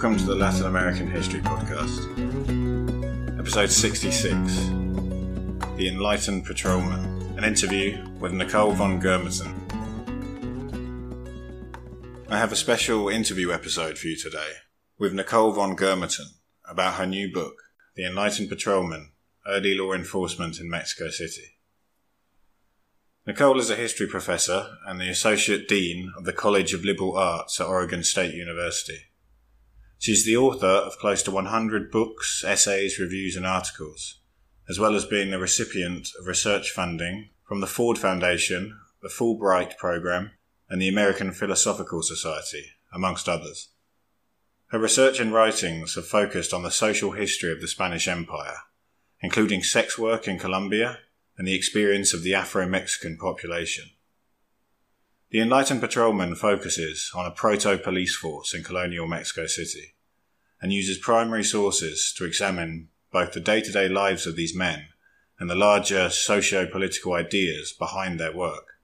Welcome to the Latin American History Podcast. Episode 66 The Enlightened Patrolman, an interview with Nicole von Germeten. I have a special interview episode for you today with Nicole von Germeten about her new book, The Enlightened Patrolman Early Law Enforcement in Mexico City. Nicole is a history professor and the Associate Dean of the College of Liberal Arts at Oregon State University. She's the author of close to 100 books, essays, reviews, and articles, as well as being the recipient of research funding from the Ford Foundation, the Fulbright Program, and the American Philosophical Society, amongst others. Her research and writings have focused on the social history of the Spanish Empire, including sex work in Colombia and the experience of the Afro Mexican population. The Enlightened Patrolman focuses on a proto police force in colonial Mexico City and uses primary sources to examine both the day to day lives of these men and the larger socio political ideas behind their work.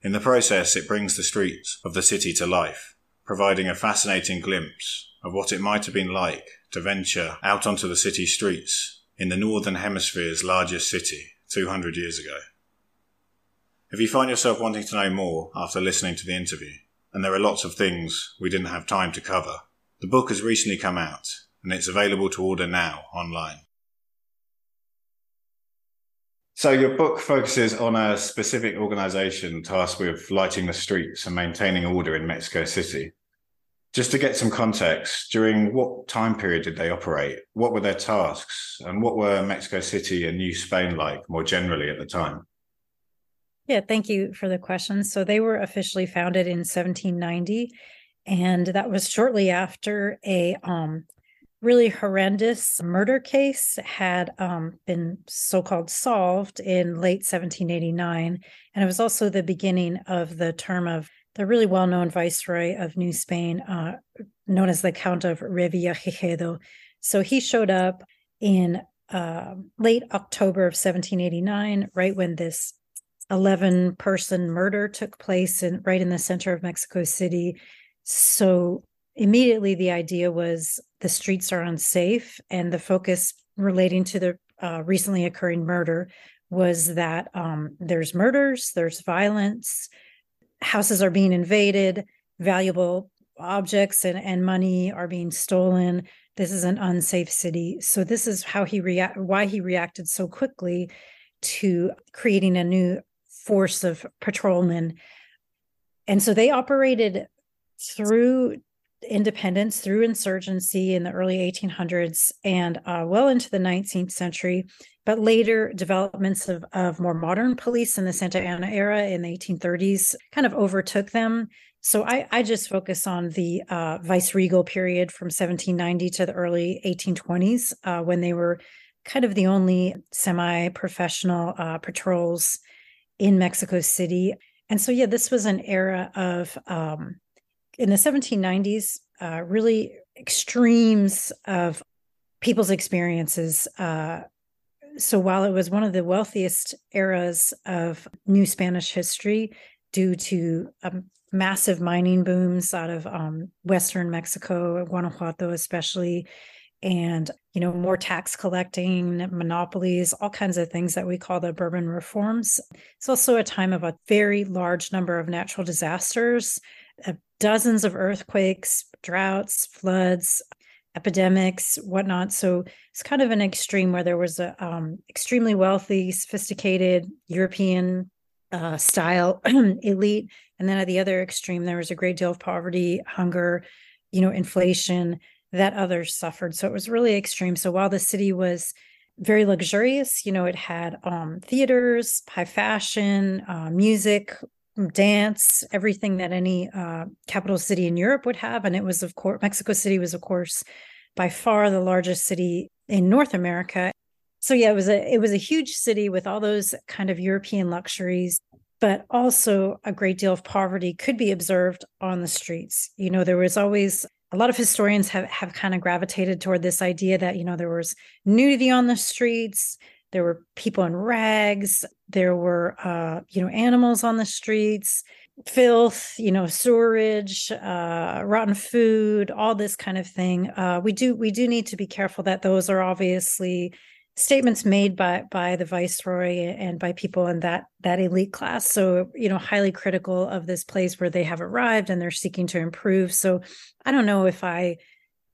In the process, it brings the streets of the city to life, providing a fascinating glimpse of what it might have been like to venture out onto the city streets in the Northern Hemisphere's largest city 200 years ago. If you find yourself wanting to know more after listening to the interview, and there are lots of things we didn't have time to cover, the book has recently come out and it's available to order now online. So, your book focuses on a specific organization tasked with lighting the streets and maintaining order in Mexico City. Just to get some context, during what time period did they operate? What were their tasks? And what were Mexico City and New Spain like more generally at the time? Yeah, thank you for the question. So they were officially founded in 1790, and that was shortly after a um, really horrendous murder case had um, been so called solved in late 1789. And it was also the beginning of the term of the really well known viceroy of New Spain, uh, known as the Count of Revillagigedo. So he showed up in uh, late October of 1789, right when this 11 person murder took place in right in the center of Mexico City. So immediately the idea was the streets are unsafe, and the focus relating to the uh, recently occurring murder was that um, there's murders, there's violence, houses are being invaded, valuable objects and, and money are being stolen. This is an unsafe city. So this is how he react why he reacted so quickly to creating a new force of patrolmen. And so they operated through independence, through insurgency in the early 1800s and uh, well into the 19th century. But later developments of, of more modern police in the Santa Ana era in the 1830s kind of overtook them. So I, I just focus on the uh, vice-regal period from 1790 to the early 1820s uh, when they were kind of the only semi-professional uh, patrols in Mexico City. And so, yeah, this was an era of, um, in the 1790s, uh, really extremes of people's experiences uh, so while it was one of the wealthiest eras of new Spanish history due to um, massive mining booms out of um, Western Mexico, Guanajuato especially, and you know more tax collecting monopolies all kinds of things that we call the bourbon reforms it's also a time of a very large number of natural disasters uh, dozens of earthquakes droughts floods epidemics, whatnot. So it's kind of an extreme where there was a um, extremely wealthy, sophisticated European uh, style elite. And then at the other extreme, there was a great deal of poverty, hunger, you know, inflation that others suffered. So it was really extreme. So while the city was very luxurious, you know, it had um, theaters, high fashion, uh, music, dance, everything that any uh, capital city in Europe would have. And it was, of course, Mexico City was, of course, by far the largest city in North America. So yeah, it was a it was a huge city with all those kind of European luxuries, but also a great deal of poverty could be observed on the streets. You know, there was always a lot of historians have have kind of gravitated toward this idea that you know there was nudity on the streets there were people in rags there were uh, you know animals on the streets filth you know sewerage uh, rotten food all this kind of thing. Uh, we do we do need to be careful that those are obviously statements made by by the viceroy and by people in that that elite class. So you know highly critical of this place where they have arrived and they're seeking to improve. So i don't know if i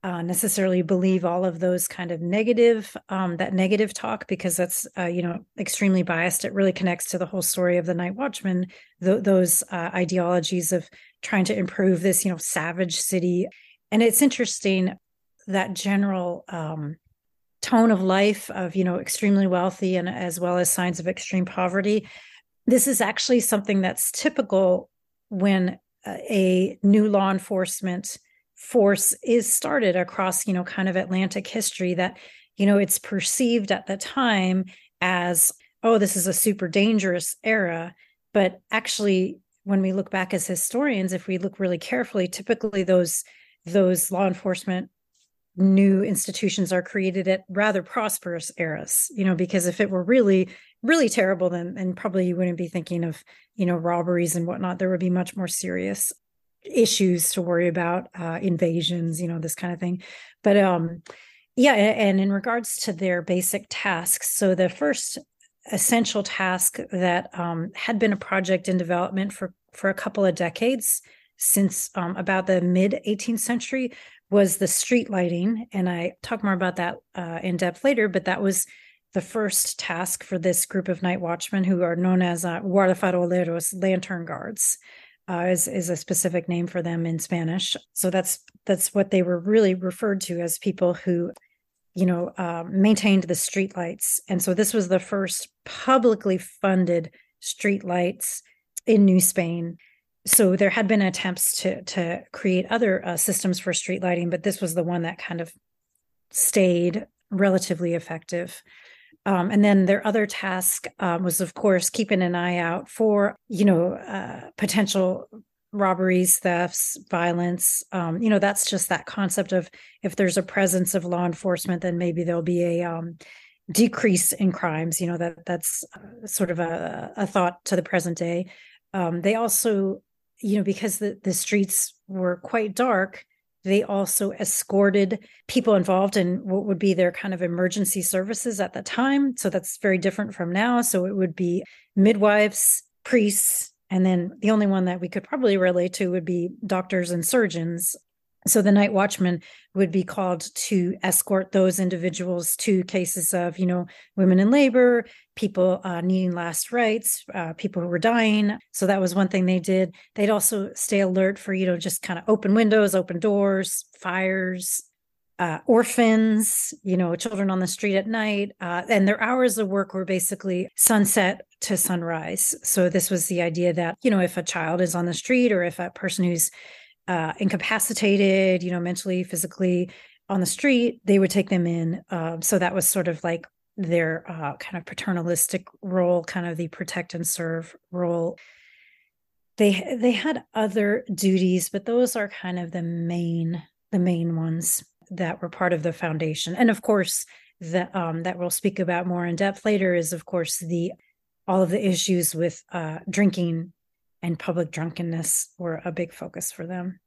uh, necessarily believe all of those kind of negative um, that negative talk because that's uh, you know extremely biased. It really connects to the whole story of the night watchman th- those uh, ideologies of trying to improve this you know savage city. And it's interesting that general um, tone of life of you know extremely wealthy and as well as signs of extreme poverty. This is actually something that's typical when uh, a new law enforcement force is started across you know kind of atlantic history that you know it's perceived at the time as oh this is a super dangerous era. But actually when we look back as historians if we look really carefully typically those those law enforcement new institutions are created at rather prosperous eras you know because if it were really really terrible then and probably you wouldn't be thinking of you know robberies and whatnot. There would be much more serious issues to worry about uh, invasions you know this kind of thing. But um yeah and in regards to their basic tasks so the first essential task that um, had been a project in development for for a couple of decades since um, about the mid 18th century was the street lighting and i talk more about that uh, in depth later but that was the first task for this group of night watchmen who are known as uh, guardafaroleros lantern guards uh, is is a specific name for them in Spanish. So that's that's what they were really referred to as people who, you know, uh, maintained the street lights. And so this was the first publicly funded street lights in New Spain. So there had been attempts to to create other uh, systems for street lighting, but this was the one that kind of stayed relatively effective. Um, and then their other task um, was, of course, keeping an eye out for, you know, uh, potential robberies, thefts, violence. Um, you know, that's just that concept of if there's a presence of law enforcement, then maybe there'll be a um, decrease in crimes. You know, that that's uh, sort of a, a thought to the present day. Um, they also, you know, because the the streets were quite dark they also escorted people involved in what would be their kind of emergency services at the time. So that's very different from now. So it would be midwives, priests, and then the only one that we could probably relate to would be doctors and surgeons so the night watchman would be called to escort those individuals to cases of, you know, women in labor, people uh, needing last rites, uh, people who were dying. So that was one thing they did. They'd also stay alert for, you know, just kind of open windows, open doors, fires, uh, orphans, you know, children on the street at night. Uh, and their hours of work were basically sunset to sunrise. So this was the idea that, you know, if a child is on the street or if a person who's uh, incapacitated, you know, mentally, physically on the street, they would take them in. Uh, so that was sort of like their uh, kind of paternalistic role, kind of the protect and serve role. They they had other duties, but those are kind of the main the main ones that were part of the foundation. And of course, that um, that we'll speak about more in depth later is of course the all of the issues with uh, drinking and public drunkenness were a big focus for them.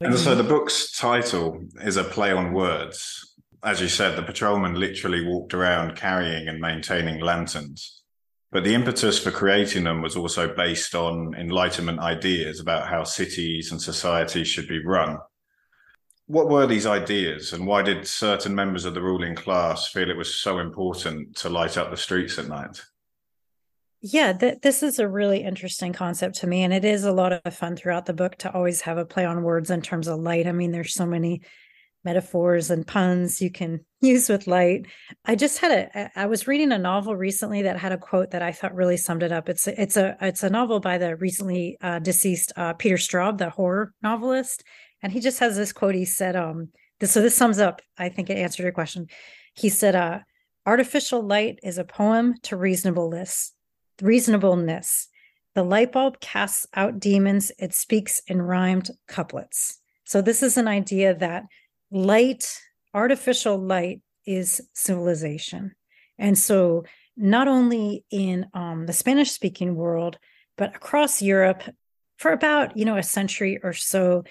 And so the book's title is a play on words. As you said, the patrolman literally walked around carrying and maintaining lanterns. But the impetus for creating them was also based on Enlightenment ideas about how cities and societies should be run. What were these ideas, and why did certain members of the ruling class feel it was so important to light up the streets at night? Yeah, th- this is a really interesting concept to me. And it is a lot of fun throughout the book to always have a play on words in terms of light. I mean, there's so many metaphors and puns you can use with light. I just had a I was reading a novel recently that had a quote that I thought really summed it up. It's a, it's a it's a novel by the recently uh, deceased uh, Peter Straub, the horror novelist, and he just has this quote. He said, um, this, so this sums up. I think it answered your question. He said, uh, "Artificial light is a poem to reasonableness." Reasonableness. The light bulb casts out demons, it speaks in rhymed couplets. So, this is an idea that light, artificial light, is civilization. And so, not only in um, the Spanish speaking world, but across Europe, for about you know a century or so,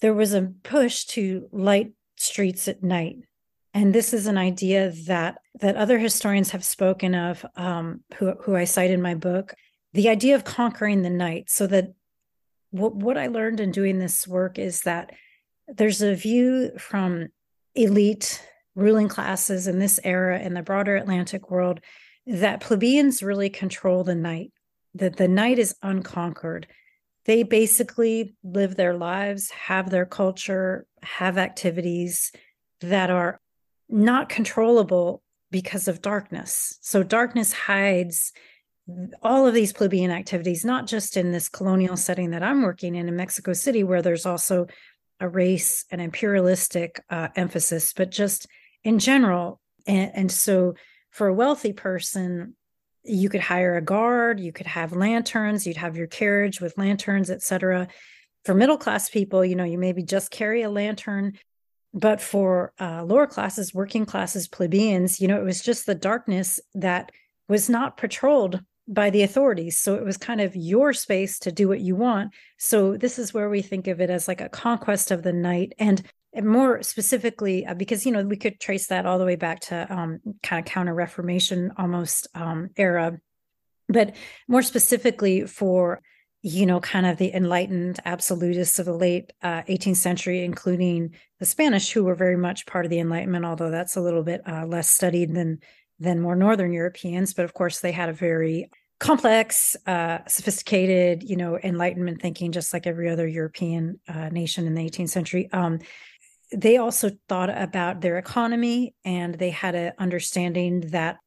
there was a push to light streets at night and this is an idea that that other historians have spoken of um, who, who i cite in my book the idea of conquering the night. So that what, what i learned in doing this work is that there's a view from elite ruling classes in this era in the broader atlantic world that plebeians really control the night that the night is unconquered. They basically live their lives have their culture have activities that are not controllable because of darkness. So darkness hides all of these plebeian activities, not just in this colonial setting that I'm working in in Mexico City, where there's also a race and imperialistic uh, emphasis, but just in general. And, and so for a wealthy person, you could hire a guard, you could have lanterns, you'd have your carriage with lanterns, etc. For middle class people, you know, you maybe just carry a lantern but for uh, lower classes working classes plebeians you know it was just the darkness that was not patrolled by the authorities. So it was kind of your space to do what you want. So this is where we think of it as like a conquest of the night. And more specifically uh, because you know we could trace that all the way back to um, kind of counter reformation almost um, era. But more specifically for you know, kind of the enlightened absolutists of the late uh, 18th century, including the Spanish, who were very much part of the Enlightenment, although that's a little bit uh, less studied than than more Northern Europeans. But of course, they had a very complex, uh, sophisticated, you know, Enlightenment thinking, just like every other European uh, nation in the 18th century. Um, they also thought about their economy, and they had an understanding that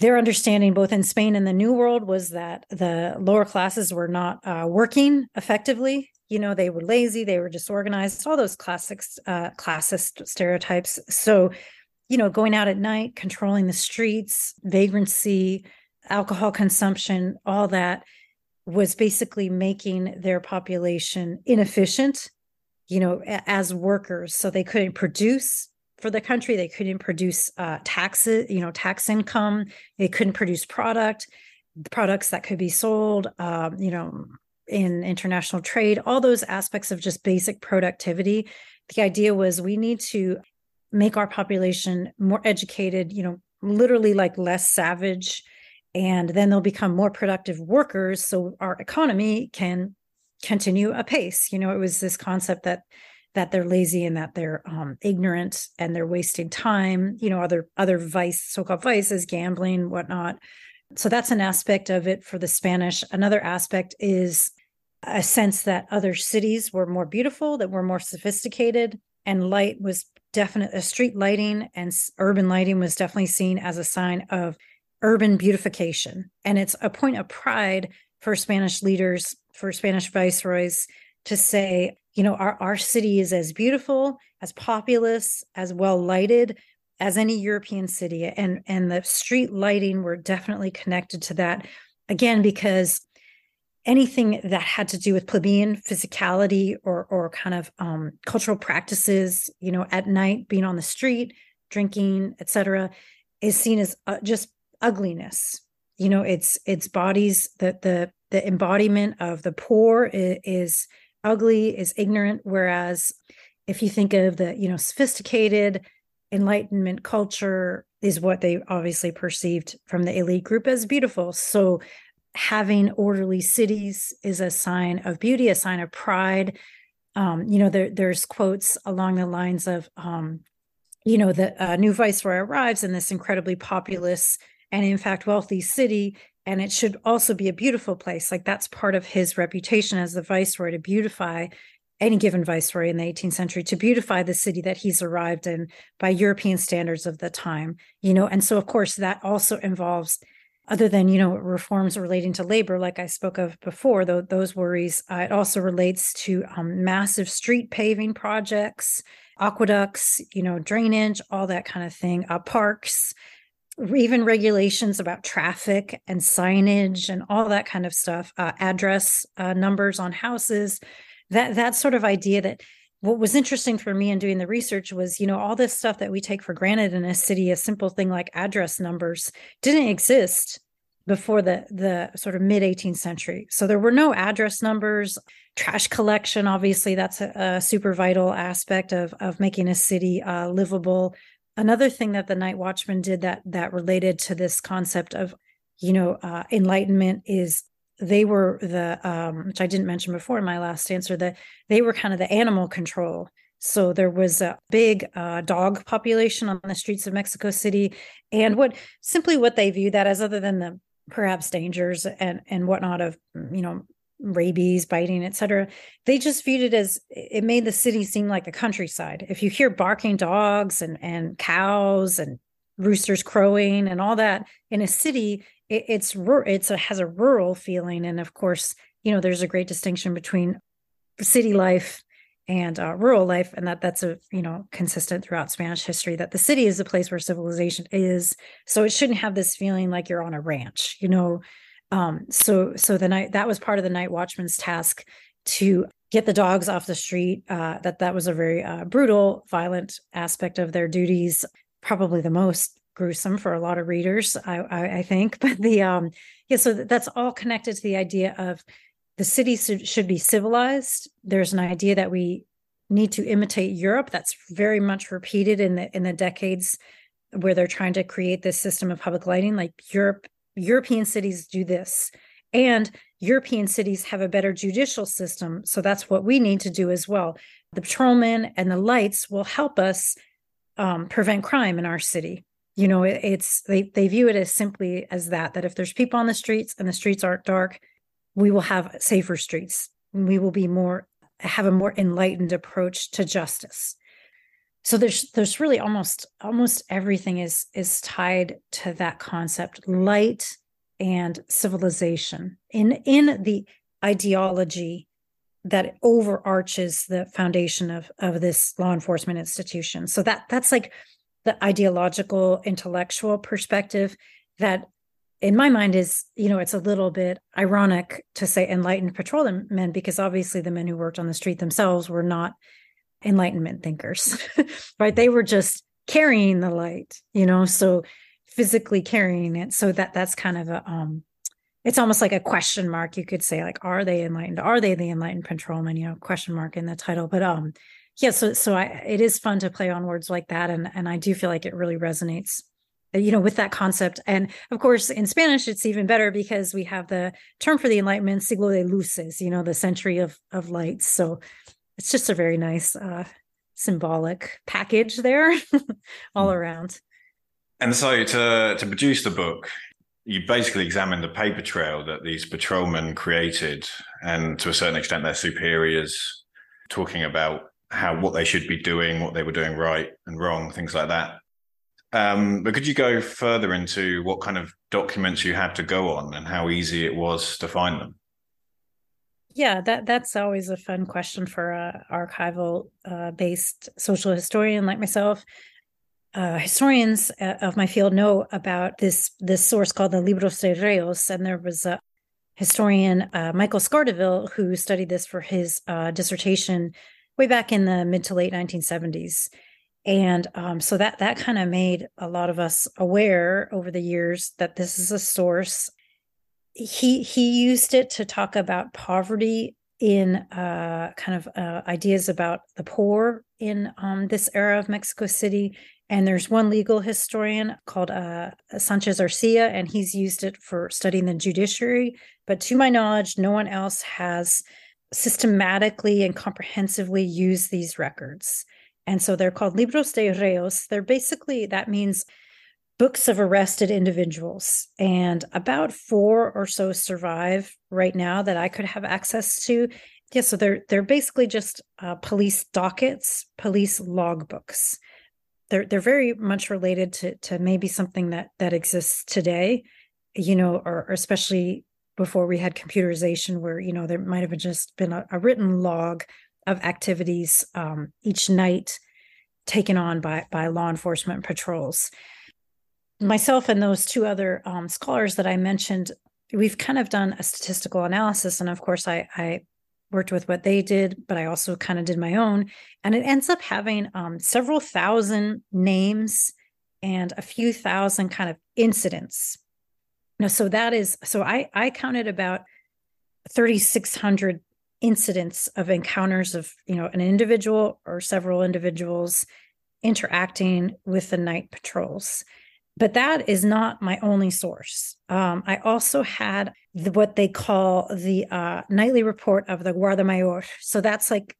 their understanding both in Spain and the New World was that the lower classes were not uh, working effectively. You know, they were lazy, they were disorganized, all those classic uh, classist stereotypes. So, you know, going out at night, controlling the streets, vagrancy, alcohol consumption, all that was basically making their population inefficient, you know, as workers. So they couldn't produce for the country. They couldn't produce uh, taxes, you know, tax income. They couldn't produce product, products that could be sold, um, you know, in international trade. All those aspects of just basic productivity. The idea was we need to make our population more educated. You know, literally like less savage, and then they'll become more productive workers. So our economy can continue apace. You know, it was this concept that that they're lazy and that they're um, ignorant and they're wasting time you know other other vice so-called vices gambling whatnot. So that's an aspect of it for the spanish. Another aspect is a sense that other cities were more beautiful that were more sophisticated and light was definite a street lighting and urban lighting was definitely seen as a sign of urban beautification. And it's a point of pride for spanish leaders for spanish viceroys to say you know our, our city is as beautiful as populous as well lighted as any european city. And and the street lighting were definitely connected to that. Again because anything that had to do with plebeian physicality or or kind of um, cultural practices you know at night being on the street drinking etc is seen as uh, just ugliness. You know it's it's bodies that the the embodiment of the poor is, is ugly is ignorant whereas if you think of the you know sophisticated enlightenment culture is what they obviously perceived from the elite group as beautiful. So having orderly cities is a sign of beauty a sign of pride. Um, you know there, there's quotes along the lines of um, you know the uh, new viceroy arrives in this incredibly populous and in fact wealthy city and it should also be a beautiful place. Like that's part of his reputation as the viceroy to beautify any given viceroy in the 18th century to beautify the city that he's arrived in by European standards of the time, you know. And so, of course, that also involves, other than, you know, reforms relating to labor, like I spoke of before, though, those worries, uh, it also relates to um, massive street paving projects, aqueducts, you know, drainage, all that kind of thing, uh, parks, even regulations about traffic and signage and all that kind of stuff, uh, address uh, numbers on houses that that sort of idea that what was interesting for me in doing the research was you know all this stuff that we take for granted in a city a simple thing like address numbers didn't exist before the the sort of mid 18th century. So there were no address numbers. Trash collection obviously that's a, a super vital aspect of of making a city uh, livable another thing that the night watchman did that that related to this concept of you know uh, enlightenment is they were the um, which I didn't mention before in my last answer that they were kind of the animal control. So there was a big uh, dog population on the streets of Mexico City, and what simply what they viewed that as, other than the perhaps dangers and and whatnot of you know rabies, biting, etc. They just viewed it as it made the city seem like the countryside. If you hear barking dogs and and cows and roosters crowing and all that in a city, it, it's it's a, has a rural feeling, and of course, you know, there's a great distinction between city life and uh, rural life, and that that's a you know consistent throughout Spanish history that the city is the place where civilization is. So it shouldn't have this feeling like you're on a ranch, you know. Um, so so the night that was part of the night watchman's task to get the dogs off the street. Uh, that that was a very uh, brutal, violent aspect of their duties. Probably the most gruesome for a lot of readers, I, I, I think. But the um, yeah, so that's all connected to the idea of the city should, should be civilized. There's an idea that we need to imitate Europe. That's very much repeated in the in the decades where they're trying to create this system of public lighting. Like Europe, European cities do this, and European cities have a better judicial system. So that's what we need to do as well. The patrolmen and the lights will help us um, prevent crime in our city you know it, it's they they view it as simply as that that if there's people on the streets and the streets aren't dark we will have safer streets we will be more have a more enlightened approach to justice so there's there's really almost almost everything is is tied to that concept light and civilization. In in the ideology that overarches the foundation of of this law enforcement institution. So that that's like the ideological intellectual perspective that in my mind is you know it's a little bit ironic to say enlightened patrolmen because obviously the men who worked on the street themselves were not enlightenment thinkers right? They were just carrying the light you know so physically carrying it. So that that's kind of a um it's almost like a question mark you could say like are they enlightened? Are they the enlightened patrolmen you know question mark in the title. But um yeah so so i it is fun to play on words like that. And and i do feel like it really resonates you know with that concept. And of course in spanish it's even better because we have the term for the enlightenment siglo de luces you know the century of of lights. So it's just a very nice uh symbolic package there all mm. around and so to to produce the book you basically examined the paper trail that these patrolmen created and to a certain extent their superiors talking about how what they should be doing, what they were doing right and wrong, things like that. Um, but could you go further into what kind of documents you had to go on and how easy it was to find them? Yeah, that that's always a fun question for a archival uh, based social historian like myself. Uh, historians uh, of my field know about this this source called the Libros de Reos, and there was a historian uh, Michael Scardaville who studied this for his uh, dissertation way back in the mid to late 1970s and um, so that that kind of made a lot of us aware over the years that this is a source he he used it to talk about poverty in uh, kind of uh, ideas about the poor in um, this era of mexico city and there's one legal historian called uh, sanchez arcilla and he's used it for studying the judiciary but to my knowledge no one else has systematically and comprehensively used these records. And so they're called libros de reos. They're basically, that means books of arrested individuals, and about four or so survive right now that I could have access to. Yeah, so they're they're basically just uh, police dockets, police logbooks. They're they're very much related to to maybe something that that exists today, you know, or, or especially before we had computerization, where you know there might have just been a, a written log of activities um, each night taken on by by law enforcement patrols myself and those two other um, scholars that I mentioned, we've kind of done a statistical analysis. And of course, I, I worked with what they did, but I also kind of did my own. And it ends up having um, several thousand names and a few thousand kind of incidents. Now, so that is, so I, I counted about 3,600 incidents of encounters of, you know, an individual or several individuals interacting with the night patrols but that is not my only source. Um, I also had the, what they call the uh, nightly report of the Guarda Mayor. So that's like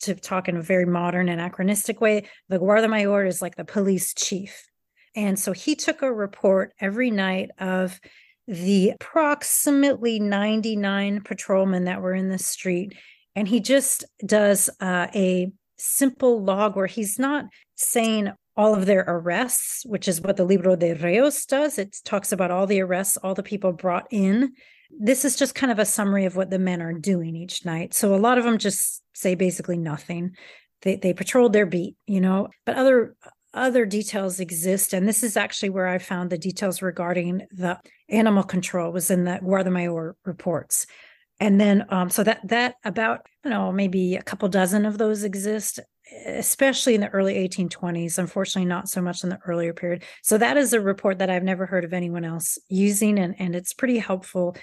to talk in a very modern anachronistic way. The Guarda Mayor is like the police chief. And so he took a report every night of the approximately 99 patrolmen that were in the street. And he just does uh, a simple log where he's not saying, all of their arrests, which is what the Libro de Reos does. It talks about all the arrests, all the people brought in. This is just kind of a summary of what the men are doing each night. So a lot of them just say basically nothing. They they patrolled their beat, you know, but other other details exist. And this is actually where I found the details regarding the animal control was in the Guarda Mayor reports. And then um, so that that about, you know, maybe a couple dozen of those exist especially in the early 1820s unfortunately not so much in the earlier period. So that is a report that i've never heard of anyone else using and, and it's pretty helpful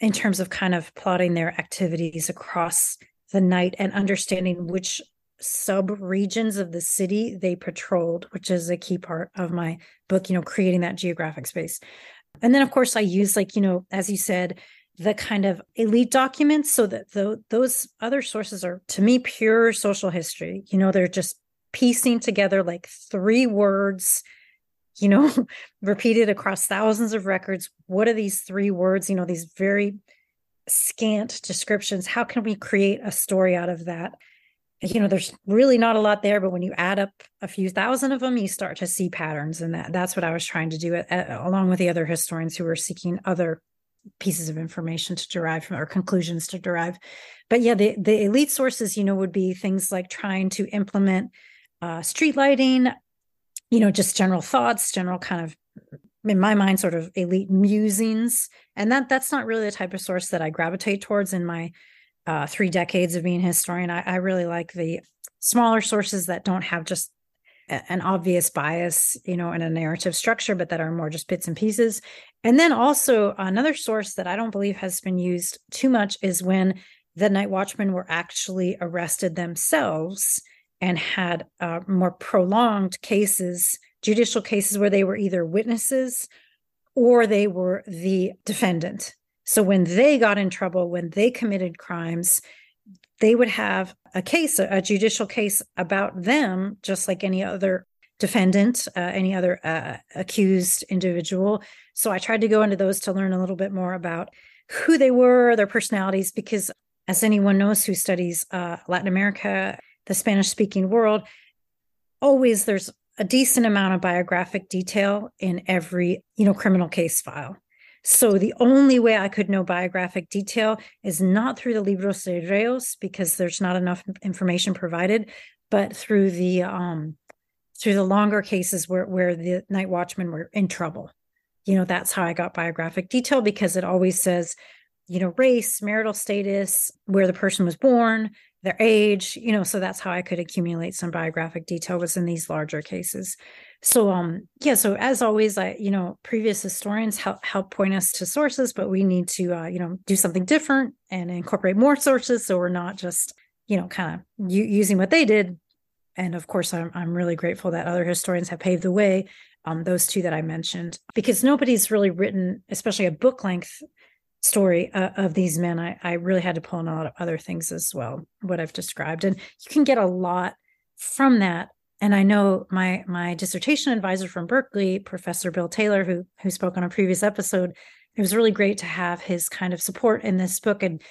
in terms of kind of plotting their activities across the night and understanding which sub regions of the city they patrolled which is a key part of my book you know creating that geographic space. And then of course i use like you know as you said the kind of elite documents so that the, those other sources are to me pure social history. You know they're just piecing together like three words you know repeated across thousands of records. What are these three words? You know these very scant descriptions. How can we create a story out of that? You know there's really not a lot there but when you add up a few thousand of them you start to see patterns and that that's what i was trying to do at, at, along with the other historians who were seeking other pieces of information to derive from or conclusions to derive. But yeah the, the elite sources you know would be things like trying to implement uh, street lighting you know just general thoughts general kind of in my mind sort of elite musings. And that that's not really the type of source that i gravitate towards in my uh, three decades of being a historian. I, I really like the smaller sources that don't have just an obvious bias, you know, in a narrative structure, but that are more just bits and pieces. And then also another source that I don't believe has been used too much is when the night watchmen were actually arrested themselves and had uh, more prolonged cases, judicial cases where they were either witnesses or they were the defendant. So when they got in trouble, when they committed crimes, they would have a case, a, judicial case about them, just like any other defendant, uh, any other uh, accused individual. So I tried to go into those to learn a little bit more about who they were, their personalities, because as anyone knows who studies uh, Latin America, the Spanish speaking world, always there's a decent amount of biographic detail in every you know criminal case file so the only way I could know biographic detail is not through the Libros de Reos because there's not enough information provided, but through the um through the longer cases where where the night watchmen were in trouble. You know, that's how I got biographic detail because it always says, you know, race, marital status, where the person was born, their age, you know, so that's how I could accumulate some biographic detail was in these larger cases so um yeah so as always i you know previous historians help help point us to sources but we need to uh, you know do something different and incorporate more sources so we're not just you know kind of u- using what they did. And of course I'm, I'm really grateful that other historians have paved the way um those two that i mentioned because nobody's really written especially a book length story uh, of these men. I, I really had to pull in a lot of other things as well what i've described. And you can get a lot from that and I know my my dissertation advisor from Berkeley, Professor Bill Taylor, who who spoke on a previous episode, it was really great to have his kind of support in this book. And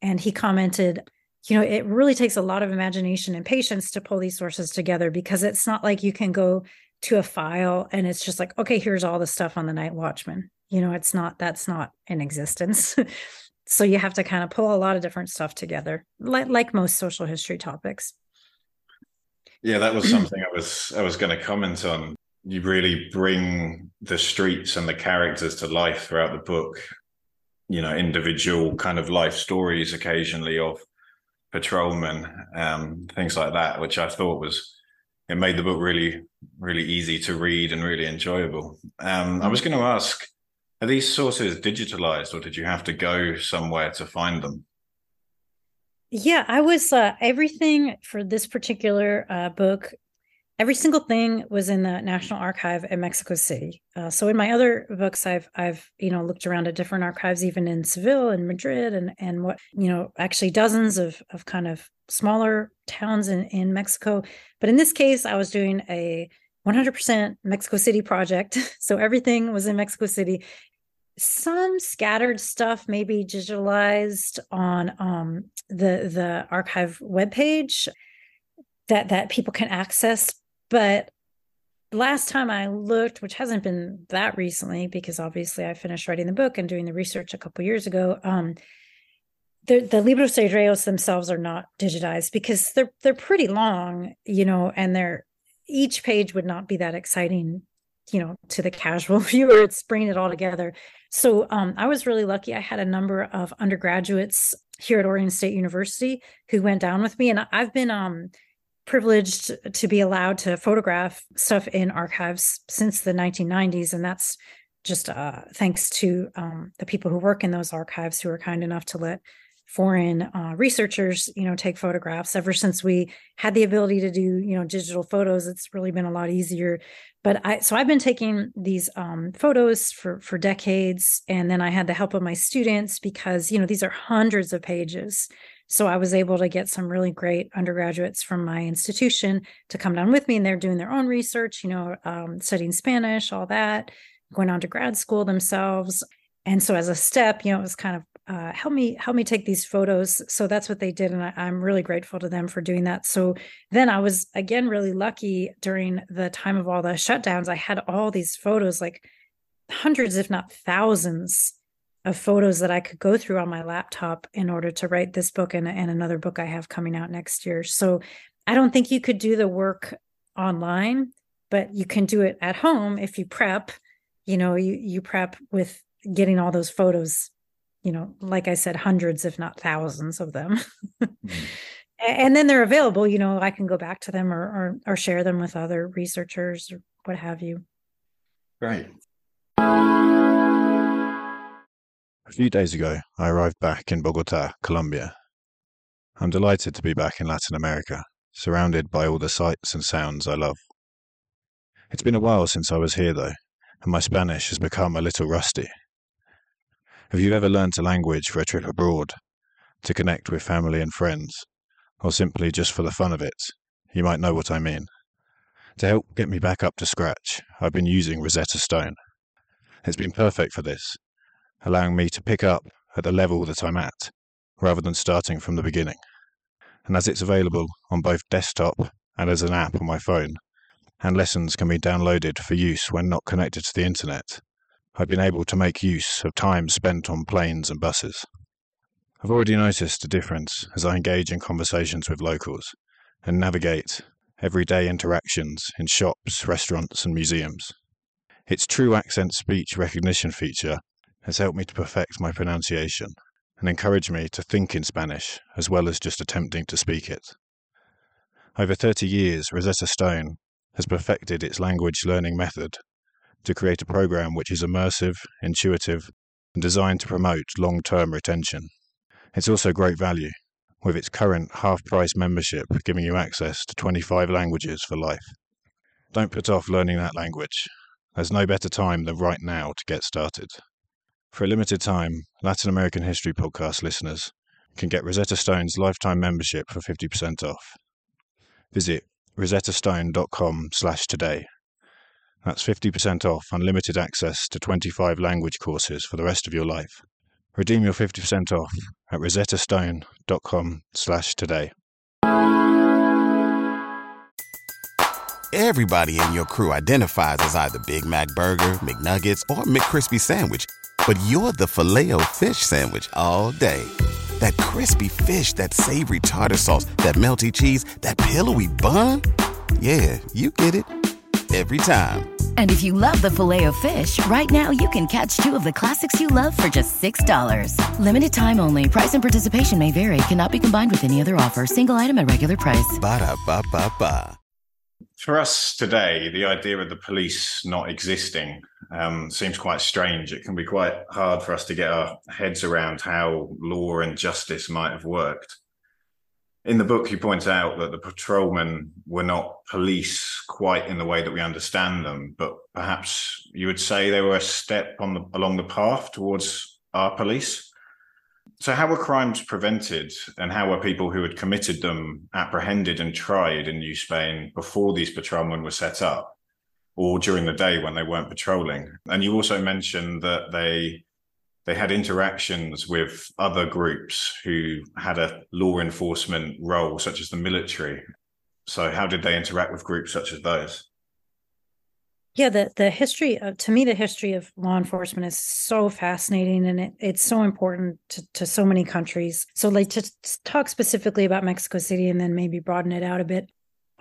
and he commented, you know, it really takes a lot of imagination and patience to pull these sources together because it's not like you can go to a file and it's just like, okay, here's all the stuff on the night watchman. You know, it's not that's not in existence. so you have to kind of pull a lot of different stuff together, like like most social history topics. Yeah, that was something I was I was going to comment on. You really bring the streets and the characters to life throughout the book. You know, individual kind of life stories occasionally of patrolmen, um, things like that, which I thought was it made the book really, really easy to read and really enjoyable. Um, I was going to ask, are these sources digitalized, or did you have to go somewhere to find them? Yeah, I was uh, everything for this particular uh, book. Every single thing was in the National Archive in Mexico City. Uh, so in my other books, I've I've you know looked around at different archives, even in Seville and Madrid, and and what you know actually dozens of of kind of smaller towns in in Mexico. But in this case, I was doing a 100% Mexico City project. So everything was in Mexico City some scattered stuff maybe digitalized on um, the the archive webpage that that people can access but last time i looked which hasn't been that recently because obviously i finished writing the book and doing the research a couple years ago um, the, the libros de reos themselves are not digitized because they're they're pretty long you know and they're each page would not be that exciting you know to the casual viewer it's bringing it all together. So um, i was really lucky. I had a number of undergraduates here at oregon state university who went down with me and i've been um, privileged to be allowed to photograph stuff in archives since the 1990s and that's just uh, thanks to um, the people who work in those archives who are kind enough to let foreign uh, researchers you know take photographs. Ever since we had the ability to do you know digital photos it's really been a lot easier. But i so i've been taking these um, photos for for decades and then i had the help of my students because you know these are hundreds of pages. So i was able to get some really great undergraduates from my institution to come down with me and they're doing their own research you know um, studying spanish all that going on to grad school themselves. And so as a step you know it was kind of uh, help me help me take these photos. So that's what they did and I, i'm really grateful to them for doing that. So then i was again really lucky during the time of all the shutdowns i had all these photos like hundreds if not thousands of photos that i could go through on my laptop in order to write this book and, and another book i have coming out next year. So i don't think you could do the work online but you can do it at home if you prep you know you you prep with getting all those photos you know, like I said, hundreds, if not thousands of them. mm-hmm. And then they're available, you know, I can go back to them or, or, or share them with other researchers or what have you. Right. A few days ago, I arrived back in Bogota, Colombia. I'm delighted to be back in Latin America, surrounded by all the sights and sounds I love. It's been a while since I was here, though, and my Spanish has become a little rusty. Have you ever learnt a language for a trip abroad, to connect with family and friends, or simply just for the fun of it? You might know what I mean. To help get me back up to scratch, I've been using Rosetta Stone. It's been perfect for this, allowing me to pick up at the level that I'm at, rather than starting from the beginning. And as it's available on both desktop and as an app on my phone, and lessons can be downloaded for use when not connected to the internet, I've been able to make use of time spent on planes and buses. I've already noticed a difference as I engage in conversations with locals and navigate everyday interactions in shops, restaurants, and museums. Its true accent speech recognition feature has helped me to perfect my pronunciation and encourage me to think in Spanish as well as just attempting to speak it. Over 30 years, Rosetta Stone has perfected its language learning method to create a program which is immersive, intuitive, and designed to promote long term retention. It's also great value, with its current half price membership giving you access to 25 languages for life. Don't put off learning that language. There's no better time than right now to get started. For a limited time, Latin American History Podcast listeners can get Rosetta Stone's lifetime membership for 50% off. Visit rosettastone.com slash today. That's 50% off unlimited access to 25 language courses for the rest of your life. Redeem your 50% off at rosettastone.com slash today. Everybody in your crew identifies as either Big Mac Burger, McNuggets, or McCrispy Sandwich. But you're the filet fish Sandwich all day. That crispy fish, that savory tartar sauce, that melty cheese, that pillowy bun. Yeah, you get it every time. And if you love the filet of fish, right now you can catch two of the classics you love for just $6. Limited time only. Price and participation may vary. Cannot be combined with any other offer. Single item at regular price. Ba da ba ba ba. For us today, the idea of the police not existing um, seems quite strange. It can be quite hard for us to get our heads around how law and justice might have worked. In the book, you point out that the patrolmen were not police quite in the way that we understand them, but perhaps you would say they were a step on the, along the path towards our police. So, how were crimes prevented, and how were people who had committed them apprehended and tried in New Spain before these patrolmen were set up, or during the day when they weren't patrolling? And you also mentioned that they they had interactions with other groups who had a law enforcement role, such as the military. So, how did they interact with groups such as those? Yeah, the the history of to me the history of law enforcement is so fascinating and it, it's so important to, to so many countries. So like to talk specifically about Mexico City and then maybe broaden it out a bit.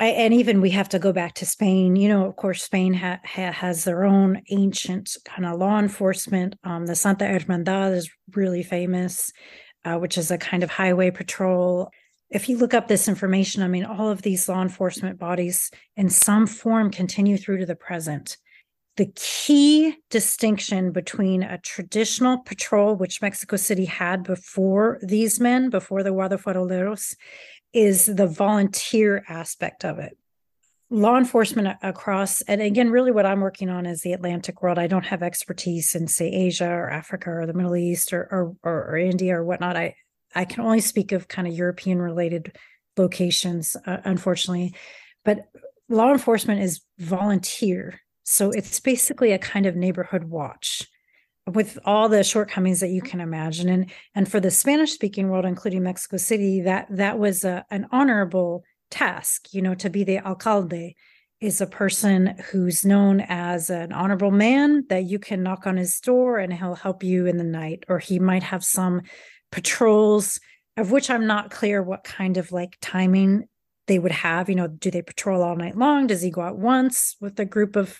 I, and even we have to go back to Spain. You know, of course, Spain ha, ha, has their own ancient kind of law enforcement. Um, the Santa Hermandad is really famous, uh, which is a kind of highway patrol if you look up this information, I mean, all of these law enforcement bodies in some form continue through to the present. The key distinction between a traditional patrol, which Mexico City had before these men, before the Guardafaroleros, is the volunteer aspect of it. Law enforcement across, and again, really what I'm working on is the Atlantic world. I don't have expertise in, say, Asia or Africa or the Middle East or, or, or, or India or whatnot. I, I can only speak of kind of European related locations, uh, unfortunately. But law enforcement is volunteer. So it's basically a kind of neighborhood watch with all the shortcomings that you mm-hmm. can imagine. And and for the Spanish speaking world, including Mexico City, that that was a, an honorable task, you know, to be the alcalde is a person who's known as an honorable man that you can knock on his door and he'll help you in the night or he might have some patrols of which I'm not clear what kind of like timing they would have. You know, do they patrol all night long? Does he go out once with a group of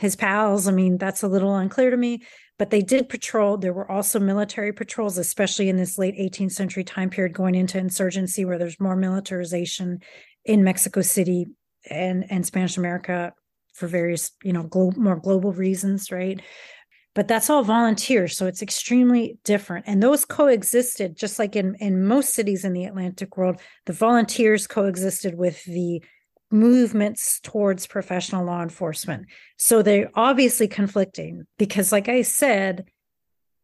his pals? I mean, that's a little unclear to me. But they did patrol. There were also military patrols, especially in this late 18th century time period going into insurgency, where there's more militarization in Mexico City and, and Spanish America for various, you know, glo- more global reasons, right? but that's all volunteer so it's extremely different and those coexisted just like in in most cities in the atlantic world the volunteers coexisted with the movements towards professional law enforcement. So they're obviously conflicting because like i said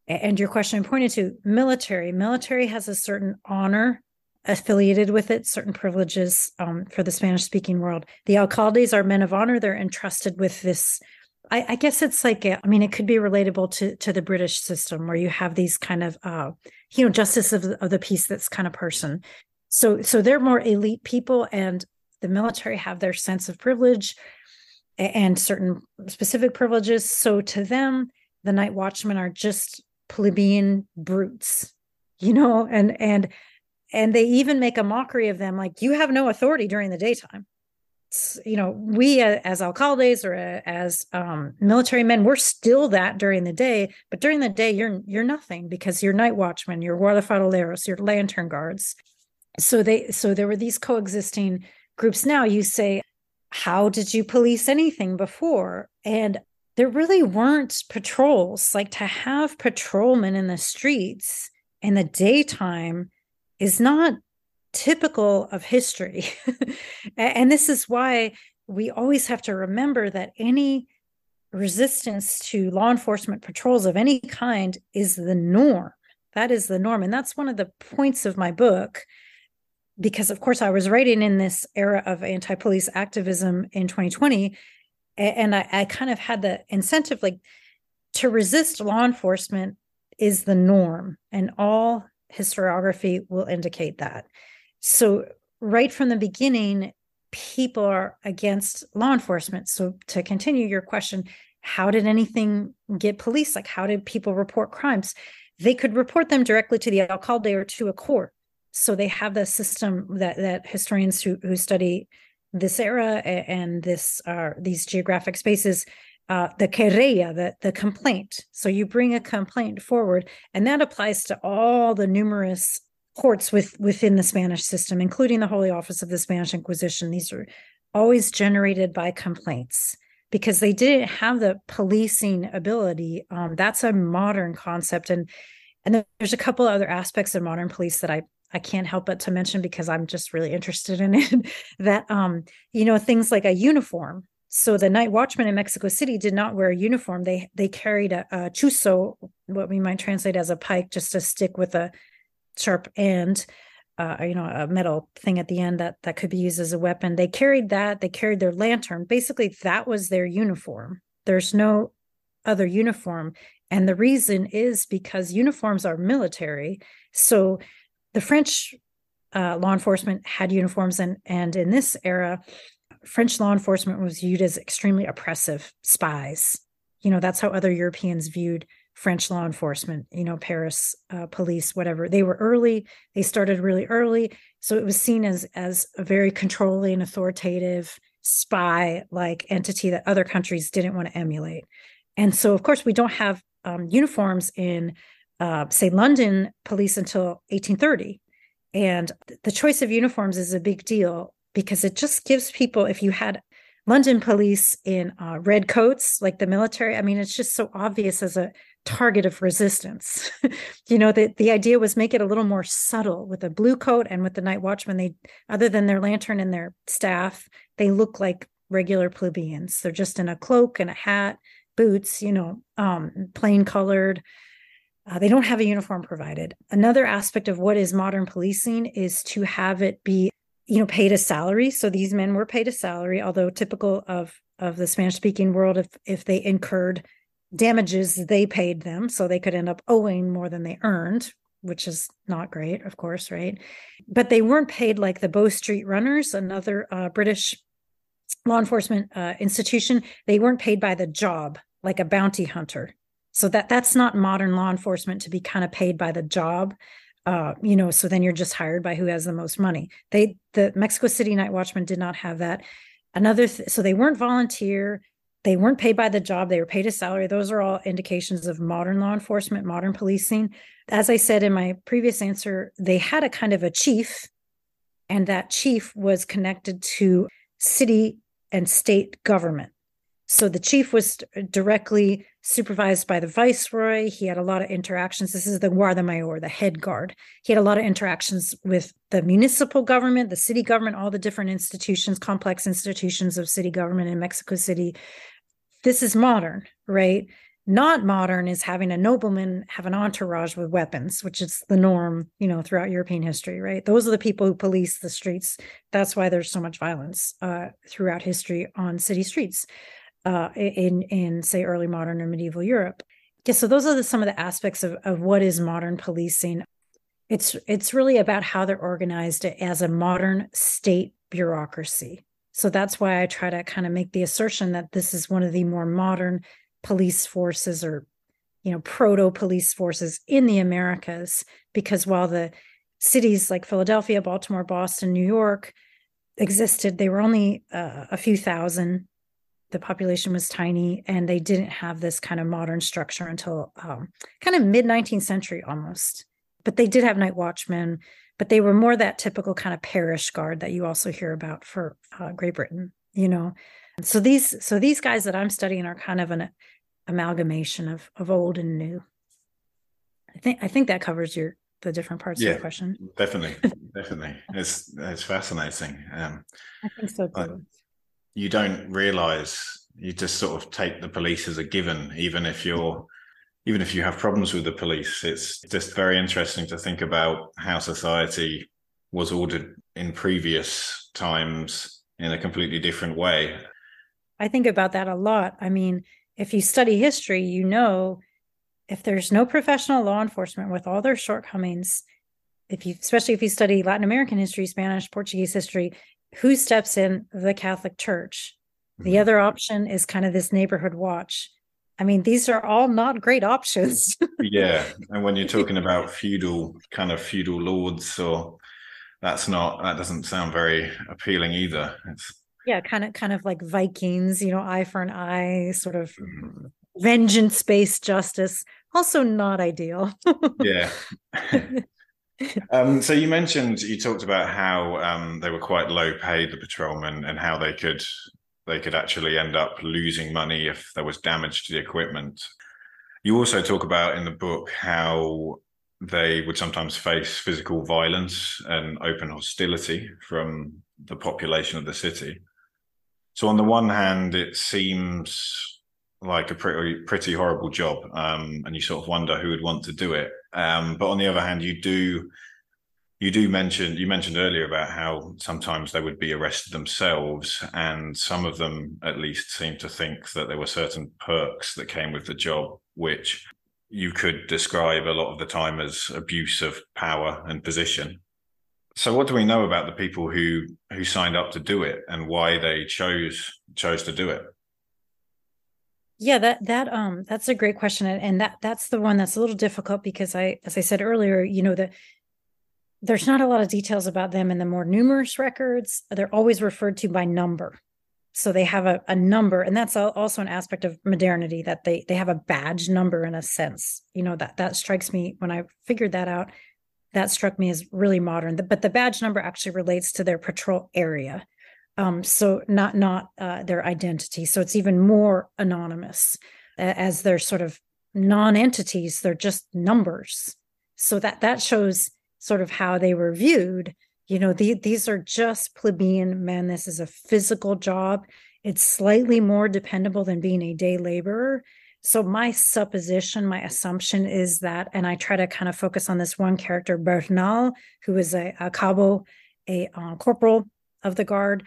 and your question pointed to military. Military has a certain honor affiliated with it certain privileges um, for the spanish speaking world. The alcaldes are men of honor. They're entrusted with this. I, I, guess it's like I mean, it could be relatable to to the British system where you have these kind of uh, you know justice of the, of the peace that's kind of person. So so they're more elite people, and the military have their sense of privilege and certain specific privileges. So to them, the night watchmen are just plebeian brutes, you know, and and and they even make a mockery of them, like you have no authority during the daytime you know we as alcaldes or as um, military men we're still that during the day but during the day you're you're nothing because you're night watchmen you're guardafaroleros you're lantern guards so they so there were these coexisting groups now you say how did you police anything before and there really weren't patrols like to have patrolmen in the streets in the daytime is not typical of history. and this is why we always have to remember that any resistance to law enforcement patrols of any kind is the norm. That is the norm. And that's one of the points of my book because of course I was writing in this era of anti-police activism in 2020 and I, I kind of had the incentive like to resist law enforcement is the norm and all historiography will indicate that. So right from the beginning people are against law enforcement. So to continue your question how did anything get police like how did people report crimes? They could report them directly to the alcalde or to a court so they have the system that that historians who, who study this era and this uh, these geographic spaces uh, the querella, the, the complaint. So you bring a complaint forward, and that applies to all the numerous courts with, within the Spanish system, including the Holy Office of the Spanish Inquisition. These are always generated by complaints because they didn't have the policing ability. Um, that's a modern concept, and and there's a couple other aspects of modern police that I I can't help but to mention because I'm just really interested in it. that um, you know, things like a uniform. So the night watchman in Mexico City did not wear a uniform. They they carried a, a what we might translate as a pike, just a stick with a sharp end, uh, you know, a metal thing at the end that that could be used as a weapon. They carried that. They carried their lantern. Basically, that was their uniform. There's no other uniform, and the reason is because uniforms are military. So the French uh, law enforcement had uniforms, and and in this era, French law enforcement was viewed as extremely oppressive spies. You know, that's how other Europeans viewed French law enforcement. You know, Paris uh, police, whatever. They were early. They started really early, so it was seen as as a very controlling, authoritative spy like entity that other countries didn't want to emulate. And so, of course, we don't have um, uniforms in uh, say London police until 1830. And the choice of uniforms is a big deal because it just gives people, if you had London police in uh, red coats, like the military, I mean, it's just so obvious as a target of resistance. you know, the, the idea was make it a little more subtle with a blue coat and with the night watchman, they, other than their lantern and their staff, they look like regular plebeians. They're just in a cloak and a hat, boots, you know, um, plain colored. Uh, they don't have a uniform provided. Another aspect of what is modern policing is to have it be, you know, paid a salary. So these men were paid a salary, although typical of of the Spanish speaking world, if if they incurred damages, they paid them, so they could end up owing more than they earned, which is not great, of course, right? But they weren't paid like the Bow Street Runners, another uh, British law enforcement uh, institution. They weren't paid by the job like a bounty hunter so that that's not modern law enforcement to be kind of paid by the job uh, you know so then you're just hired by who has the most money. They the mexico city night watchman did not have that. Another th- so they weren't volunteer they weren't paid by the job they were paid a salary. Those are all indications of modern law enforcement modern policing. As i said in my previous answer they had a kind of a chief and that chief was connected to city and state government so the chief was directly supervised by the viceroy. He had a lot of interactions. This is the Guarda Mayor, the head guard. He had a lot of interactions with the municipal government, the city government, all the different institutions, complex institutions of city government in Mexico City. This is modern, right? Not modern is having a nobleman have an entourage with weapons, which is the norm, you know, throughout European history, right? Those are the people who police the streets. That's why there's so much violence uh, throughout history on city streets uh, in in say early modern or medieval Europe. Yeah, so those are the, some of the aspects of, of what is modern policing. It's it's really about how they're organized as a modern state bureaucracy. So that's why I try to kind of make the assertion that this is one of the more modern police forces or you know proto police forces in the Americas because while the cities like Philadelphia, Baltimore, Boston, New York existed, they were only uh, a few thousand the population was tiny and they didn't have this kind of modern structure until um, kind of mid 19th century almost. But they did have night watchmen but they were more that typical kind of parish guard that you also hear about for uh, great britain you know? And so these so these guys that i'm studying are kind of an amalgamation of of old and new. I think i think that covers your the different parts yeah, of the question. definitely definitely. It's it's fascinating um i think so too you don't realize you just sort of take the police as a given even if you're even if you have problems with the police it's just very interesting to think about how society was ordered in previous times in a completely different way. I think about that a lot. I mean, if you study history, you know if there's no professional law enforcement with all their shortcomings, if you especially if you study Latin American history, Spanish, Portuguese history, who steps in? The Catholic Church. Mm-hmm. The other option is kind of this neighborhood watch. I mean, these are all not great options. yeah. And when you're talking about feudal kind of feudal lords or that's not that doesn't sound very appealing either. It's yeah, kind of kind of like Vikings, you know, eye for an eye, sort of mm-hmm. vengeance based justice. Also not ideal. yeah. um, so you mentioned you talked about how um, they were quite low paid, the patrolmen, and how they could they could actually end up losing money if there was damage to the equipment. You also talk about in the book how they would sometimes face physical violence and open hostility from the population of the city. So on the one hand, it seems like a pretty pretty horrible job, um, and you sort of wonder who would want to do it. Um, but on the other hand, you do you do mention you mentioned earlier about how sometimes they would be arrested themselves, and some of them at least seem to think that there were certain perks that came with the job, which you could describe a lot of the time as abuse of power and position. So what do we know about the people who who signed up to do it and why they chose chose to do it? Yeah, that that um that's a great question and that that's the one that's a little difficult because I as I said earlier, you know that there's not a lot of details about them in the more numerous records. They're always referred to by number. So they have a, a number and that's also an aspect of modernity that they they have a badge number in a sense. You know that that strikes me when i figured that out that struck me as really modern. But the badge number actually relates to their patrol area um, so not not uh, their identity. So it's even more anonymous as they're sort of non-entities they're just numbers. So that that shows sort of how they were viewed. You know the, these are just plebeian men. This is a physical job. It's slightly more dependable than being a day laborer. So my supposition my assumption is that and i try to kind of focus on this one character bernal who is a, a cabo a uh, corporal of the guard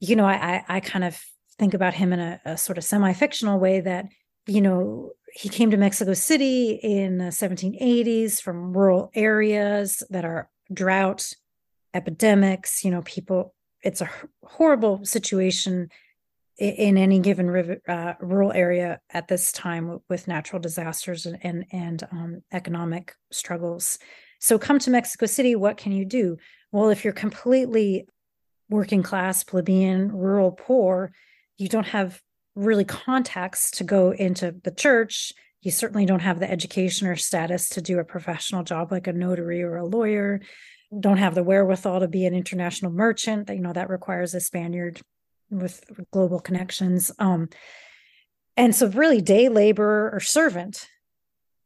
you know I, I, kind of think about him in a, a sort of semi-fictional way that you know he came to mexico city in the 1780s from rural areas that are drought epidemics you know people it's a horrible situation in, in any given river, uh, rural area at this time with natural disasters and and, and um, economic struggles. So come to mexico city what can you do? Well if you're completely working class plebeian rural poor you don't have really contacts to go into the church. You certainly don't have the education or status to do a professional job like a notary or a lawyer. Don't have the wherewithal to be an international merchant. That you know that requires a spaniard with global connections. Um and so really day laborer or servant.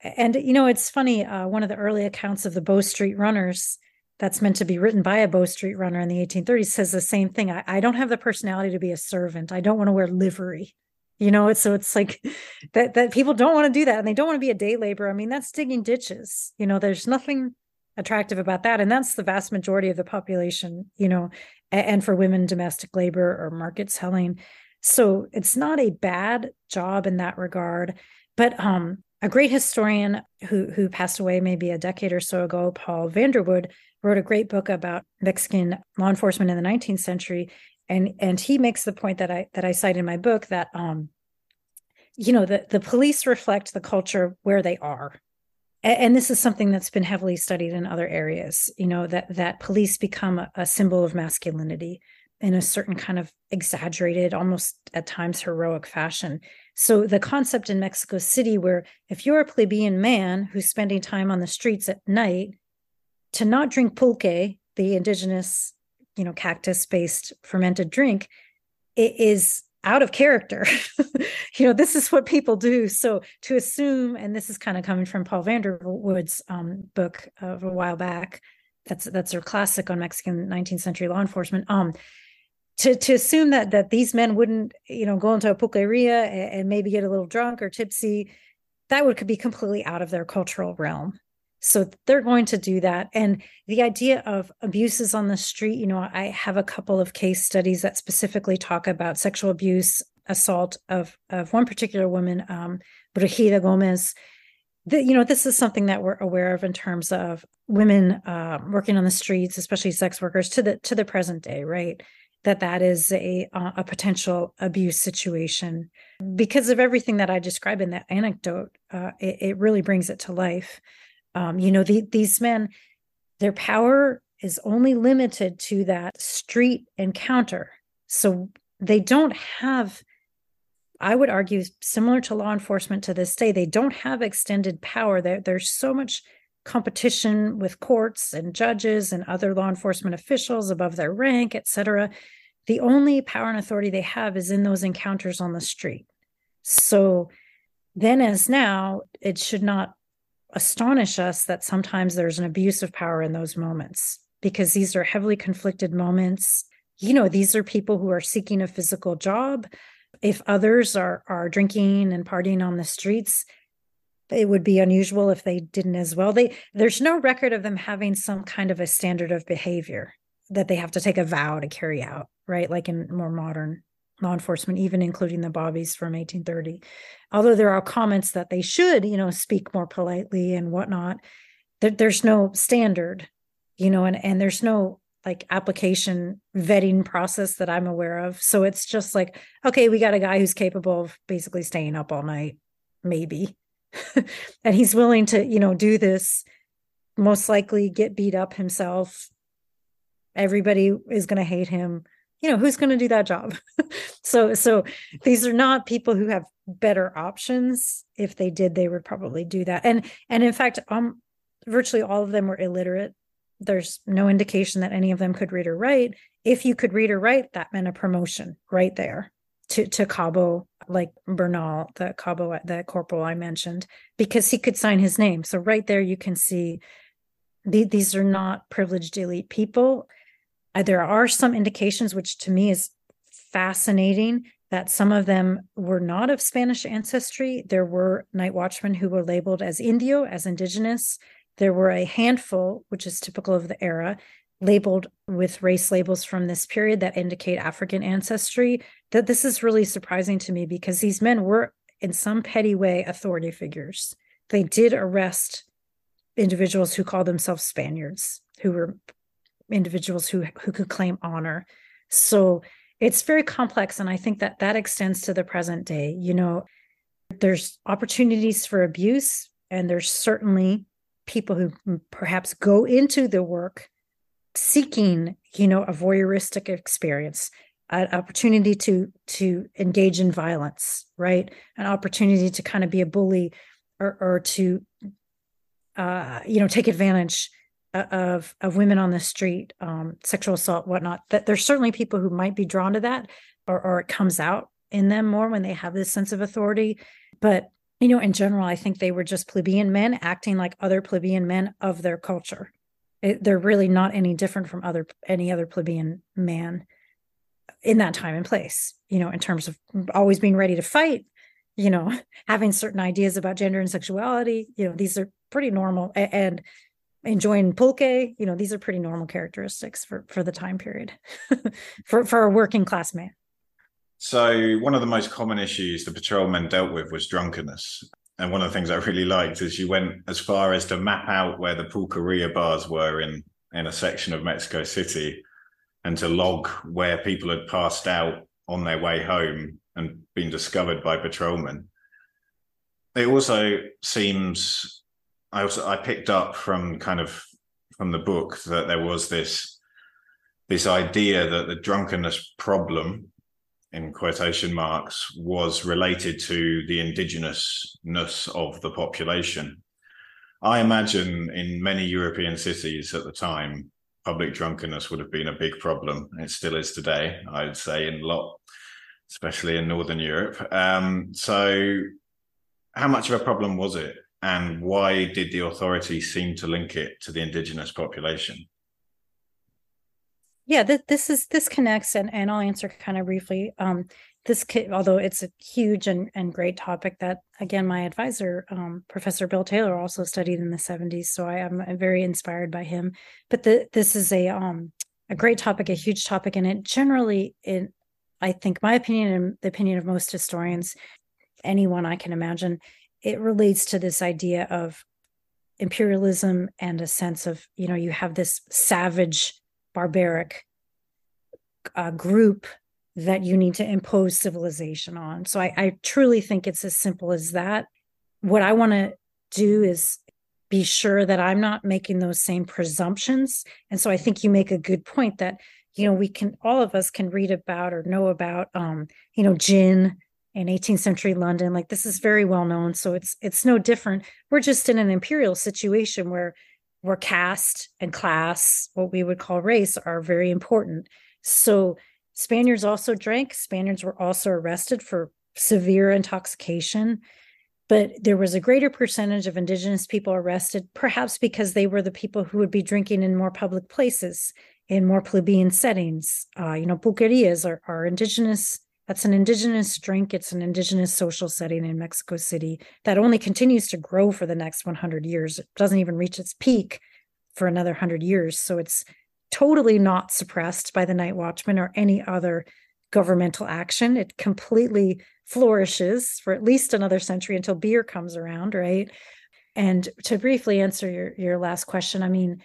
And you know it's funny uh, one of the early accounts of the bow street runners that's meant to be written by a bow street runner in the 1830s says the same thing. I, I don't have the personality to be a servant. I don't want to wear livery you know? It's so it's like that that people don't want to do that and they don't want to be a day laborer. I mean that's digging ditches you know? There's nothing attractive about that. And that's the vast majority of the population you know and for women domestic labor or market selling. So it's not a bad job in that regard. But um a great historian who who passed away maybe a decade or so ago paul vanderwood wrote a great book about mexican law enforcement in the 19th century. And and he makes the point that i that i cite in my book that um you know the the police reflect the culture where they are. And this is something that's been heavily studied in other areas you know that that police become a, a, symbol of masculinity in a certain kind of exaggerated almost at times heroic fashion. So the concept in mexico city where if you're a plebeian man who's spending time on the streets at night to not drink pulque the indigenous you know cactus based fermented drink it is out of character. you know, this is what people do. So to assume, and this is kind of coming from Paul Vanderwood's um, book of a while back, that's that's a classic on Mexican 19th century law enforcement. Um, to to assume that that these men wouldn't, you know, go into a pulqueria and, and maybe get a little drunk or tipsy, that would could be completely out of their cultural realm. So they're going to do that. And the idea of abuses on the street, you know, I have a couple of case studies that specifically talk about sexual abuse, assault of of one particular woman, um, Gomez. The, you know, this is something that we're aware of in terms of women uh, working on the streets, especially sex workers, to the to the present day, right? That that is a uh, a potential abuse situation because of everything that I describe in that anecdote. Uh, it, it really brings it to life. Um, you know, the, these men, their power is only limited to that street encounter. So they don't have, I would argue, similar to law enforcement to this day, they don't have extended power. There, there's so much competition with courts and judges and other law enforcement officials above their rank, et cetera. The only power and authority they have is in those encounters on the street. So then, as now, it should not astonish us that sometimes there's an abuse of power in those moments because these are heavily conflicted moments. You know, these are people who are seeking a physical job. If others are are drinking and partying on the streets, it would be unusual if they didn't as well. They there's no record of them having some kind of a standard of behavior that they have to take a vow to carry out, right? Like in more modern law enforcement, even including the Bobbies from 1830. Although there are comments that they should, you know, speak more politely and whatnot, there, there's no standard, you know, and, and there's no like application vetting process that I'm aware of. So it's just like, okay, we got a guy who's capable of basically staying up all night, maybe. and he's willing to, you know, do this, most likely get beat up himself. Everybody is going to hate him you know who's going to do that job? So so these are not people who have better options. If they did they would probably do that. And and in fact um virtually all of them were illiterate. There's no indication that any of them could read or write. If you could read or write that meant a promotion right there to to cabo like bernal the cabo the corporal i mentioned because he could sign his name. So right there you can see the, these are not privileged elite people there are some indications, which to me is fascinating, that some of them were not of Spanish ancestry. There were night watchmen who were labeled as Indio, as indigenous. There were a handful, which is typical of the era, labeled with race labels from this period that indicate African ancestry. That this is really surprising to me because these men were, in some petty way, authority figures. They did arrest individuals who called themselves Spaniards, who were individuals who who could claim honor. So it's very complex and i think that that extends to the present day. You know there's opportunities for abuse and there's certainly people who perhaps go into the work seeking you know a voyeuristic experience an opportunity to to engage in violence right? An opportunity to kind of be a bully or or to uh you know take advantage of of women on the street, um, sexual assault, whatnot. That there's certainly people who might be drawn to that, or or it comes out in them more when they have this sense of authority. But you know, in general, I think they were just plebeian men acting like other plebeian men of their culture. It, they're really not any different from other any other plebeian man in that time and place. You know, in terms of always being ready to fight. You know, having certain ideas about gender and sexuality. You know, these are pretty normal and enjoying pulque you know these are pretty normal characteristics for for the time period for for a working class man. So one of the most common issues the patrolmen dealt with was drunkenness. And one of the things i really liked is you went as far as to map out where the pulqueria bars were in in a section of mexico city and to log where people had passed out on their way home and been discovered by patrolmen. It also seems I also I picked up from kind of from the book that there was this this idea that the drunkenness problem in quotation marks was related to the indigenousness of the population. I imagine in many European cities at the time, public drunkenness would have been a big problem. It still is today, I'd say, in a lot, especially in Northern Europe. Um, so, how much of a problem was it? And why did the authority seem to link it to the indigenous population? yeah, th- this is this connects, and and I'll answer kind of briefly. Um, this although it's a huge and, and great topic that again my advisor um, professor bill taylor also studied in the 70s so i am very inspired by him but the, this is a um, a great topic a huge topic and it generally in i think my opinion and the opinion of most historians anyone i can imagine it relates to this idea of imperialism and a sense of you know you have this savage barbaric uh, group that you need to impose civilization on. So I, I truly think it's as simple as that. What I want to do is be sure that I'm not making those same presumptions. And so I think you make a good point that, you know, we can, all of us can read about or know about, um, you know, gin in 18th century London. Like this is very well known. So it's, it's no different. We're just in an imperial situation where, where caste and class, what we would call race, are very important. So Spaniards also drank. Spaniards were also arrested for severe intoxication. But there was a greater percentage of indigenous people arrested, perhaps because they were the people who would be drinking in more public places, in more plebeian settings. Uh, you know, pulquerias are, are indigenous. That's an indigenous drink. It's an indigenous social setting in Mexico City that only continues to grow for the next 100 years. It doesn't even reach its peak for another 100 years. So it's totally not suppressed by the night watchman or any other governmental action. It completely flourishes for at least another century until beer comes around, right? And to briefly answer your, your last question, I mean,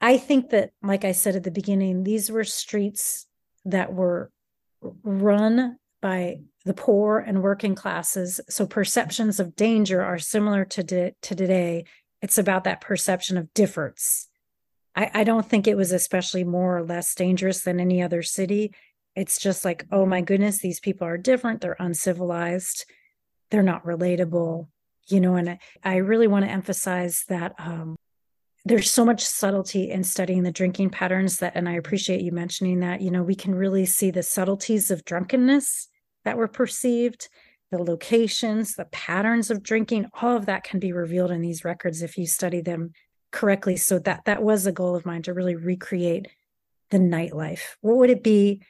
I think that, like I said at the beginning, these were streets that were run by the poor and working classes. So perceptions of danger are similar to, to today. It's about that perception of difference I, I don't think it was especially more or less dangerous than any other city. It's just like, oh my goodness, these people are different. They're uncivilized. They're not relatable, you know. And I, I really want to emphasize that um, there's so much subtlety in studying the drinking patterns that, and I appreciate you mentioning that, you know, we can really see the subtleties of drunkenness that were perceived, the locations, the patterns of drinking, all of that can be revealed in these records if you study them correctly. So that that was a goal of mine to really recreate the nightlife. What would it be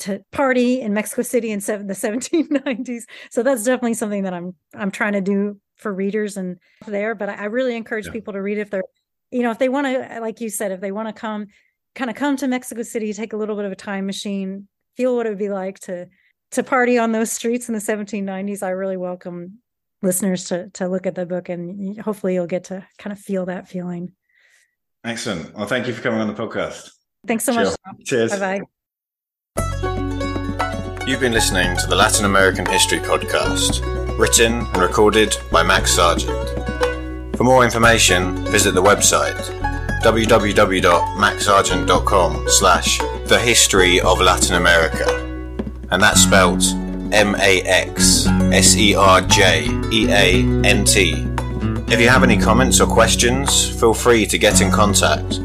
to party in Mexico City in seven, the 1790s? So that's definitely something that I'm I'm trying to do for readers and there. But I, I really encourage yeah. people to read if they're, you know, if they want to, like you said, if they want to come, kind of come to Mexico City, take a little bit of a time machine, feel what it would be like to to party on those streets in the 1790s. I really welcome listeners to to look at the book and hopefully you'll get to kind of feel that feeling. Excellent. Well thank you for coming on the podcast. Thanks so much cheers. Bye bye you've been listening to the latin american history podcast written and recorded by Max Serjeant for more information visit the website www.maxserjeant.com slash the history of latin america and that's spelt M A X S E R J E A N T. If you have any comments or questions, feel free to get in contact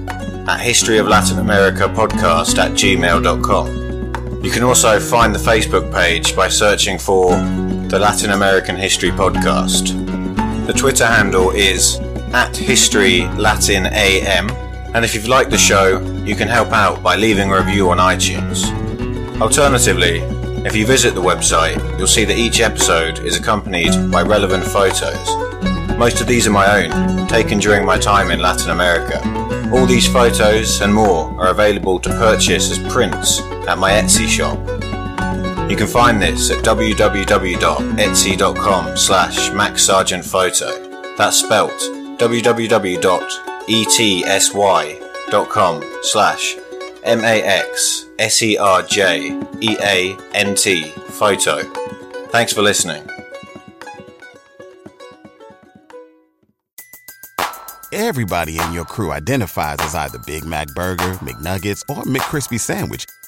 at History of Latin America podcast at gmail.com. You can also find the Facebook page by searching for the Latin American History Podcast. The Twitter handle is at History Latin AM, and if you've liked the show, you can help out by leaving a review on iTunes. Alternatively, if you visit the website, you'll see that each episode is accompanied by relevant photos. Most of these are my own, taken during my time in Latin America. All these photos and more are available to purchase as prints at my Etsy shop. You can find this at www.etsy.com slash maxserjeantphoto. That's spelt www.etsy.com slash M A X S E R J E A N T photo. Thanks for listening. Everybody in your crew identifies as either Big Mac Burger, McNuggets, or McCrispy Sandwich,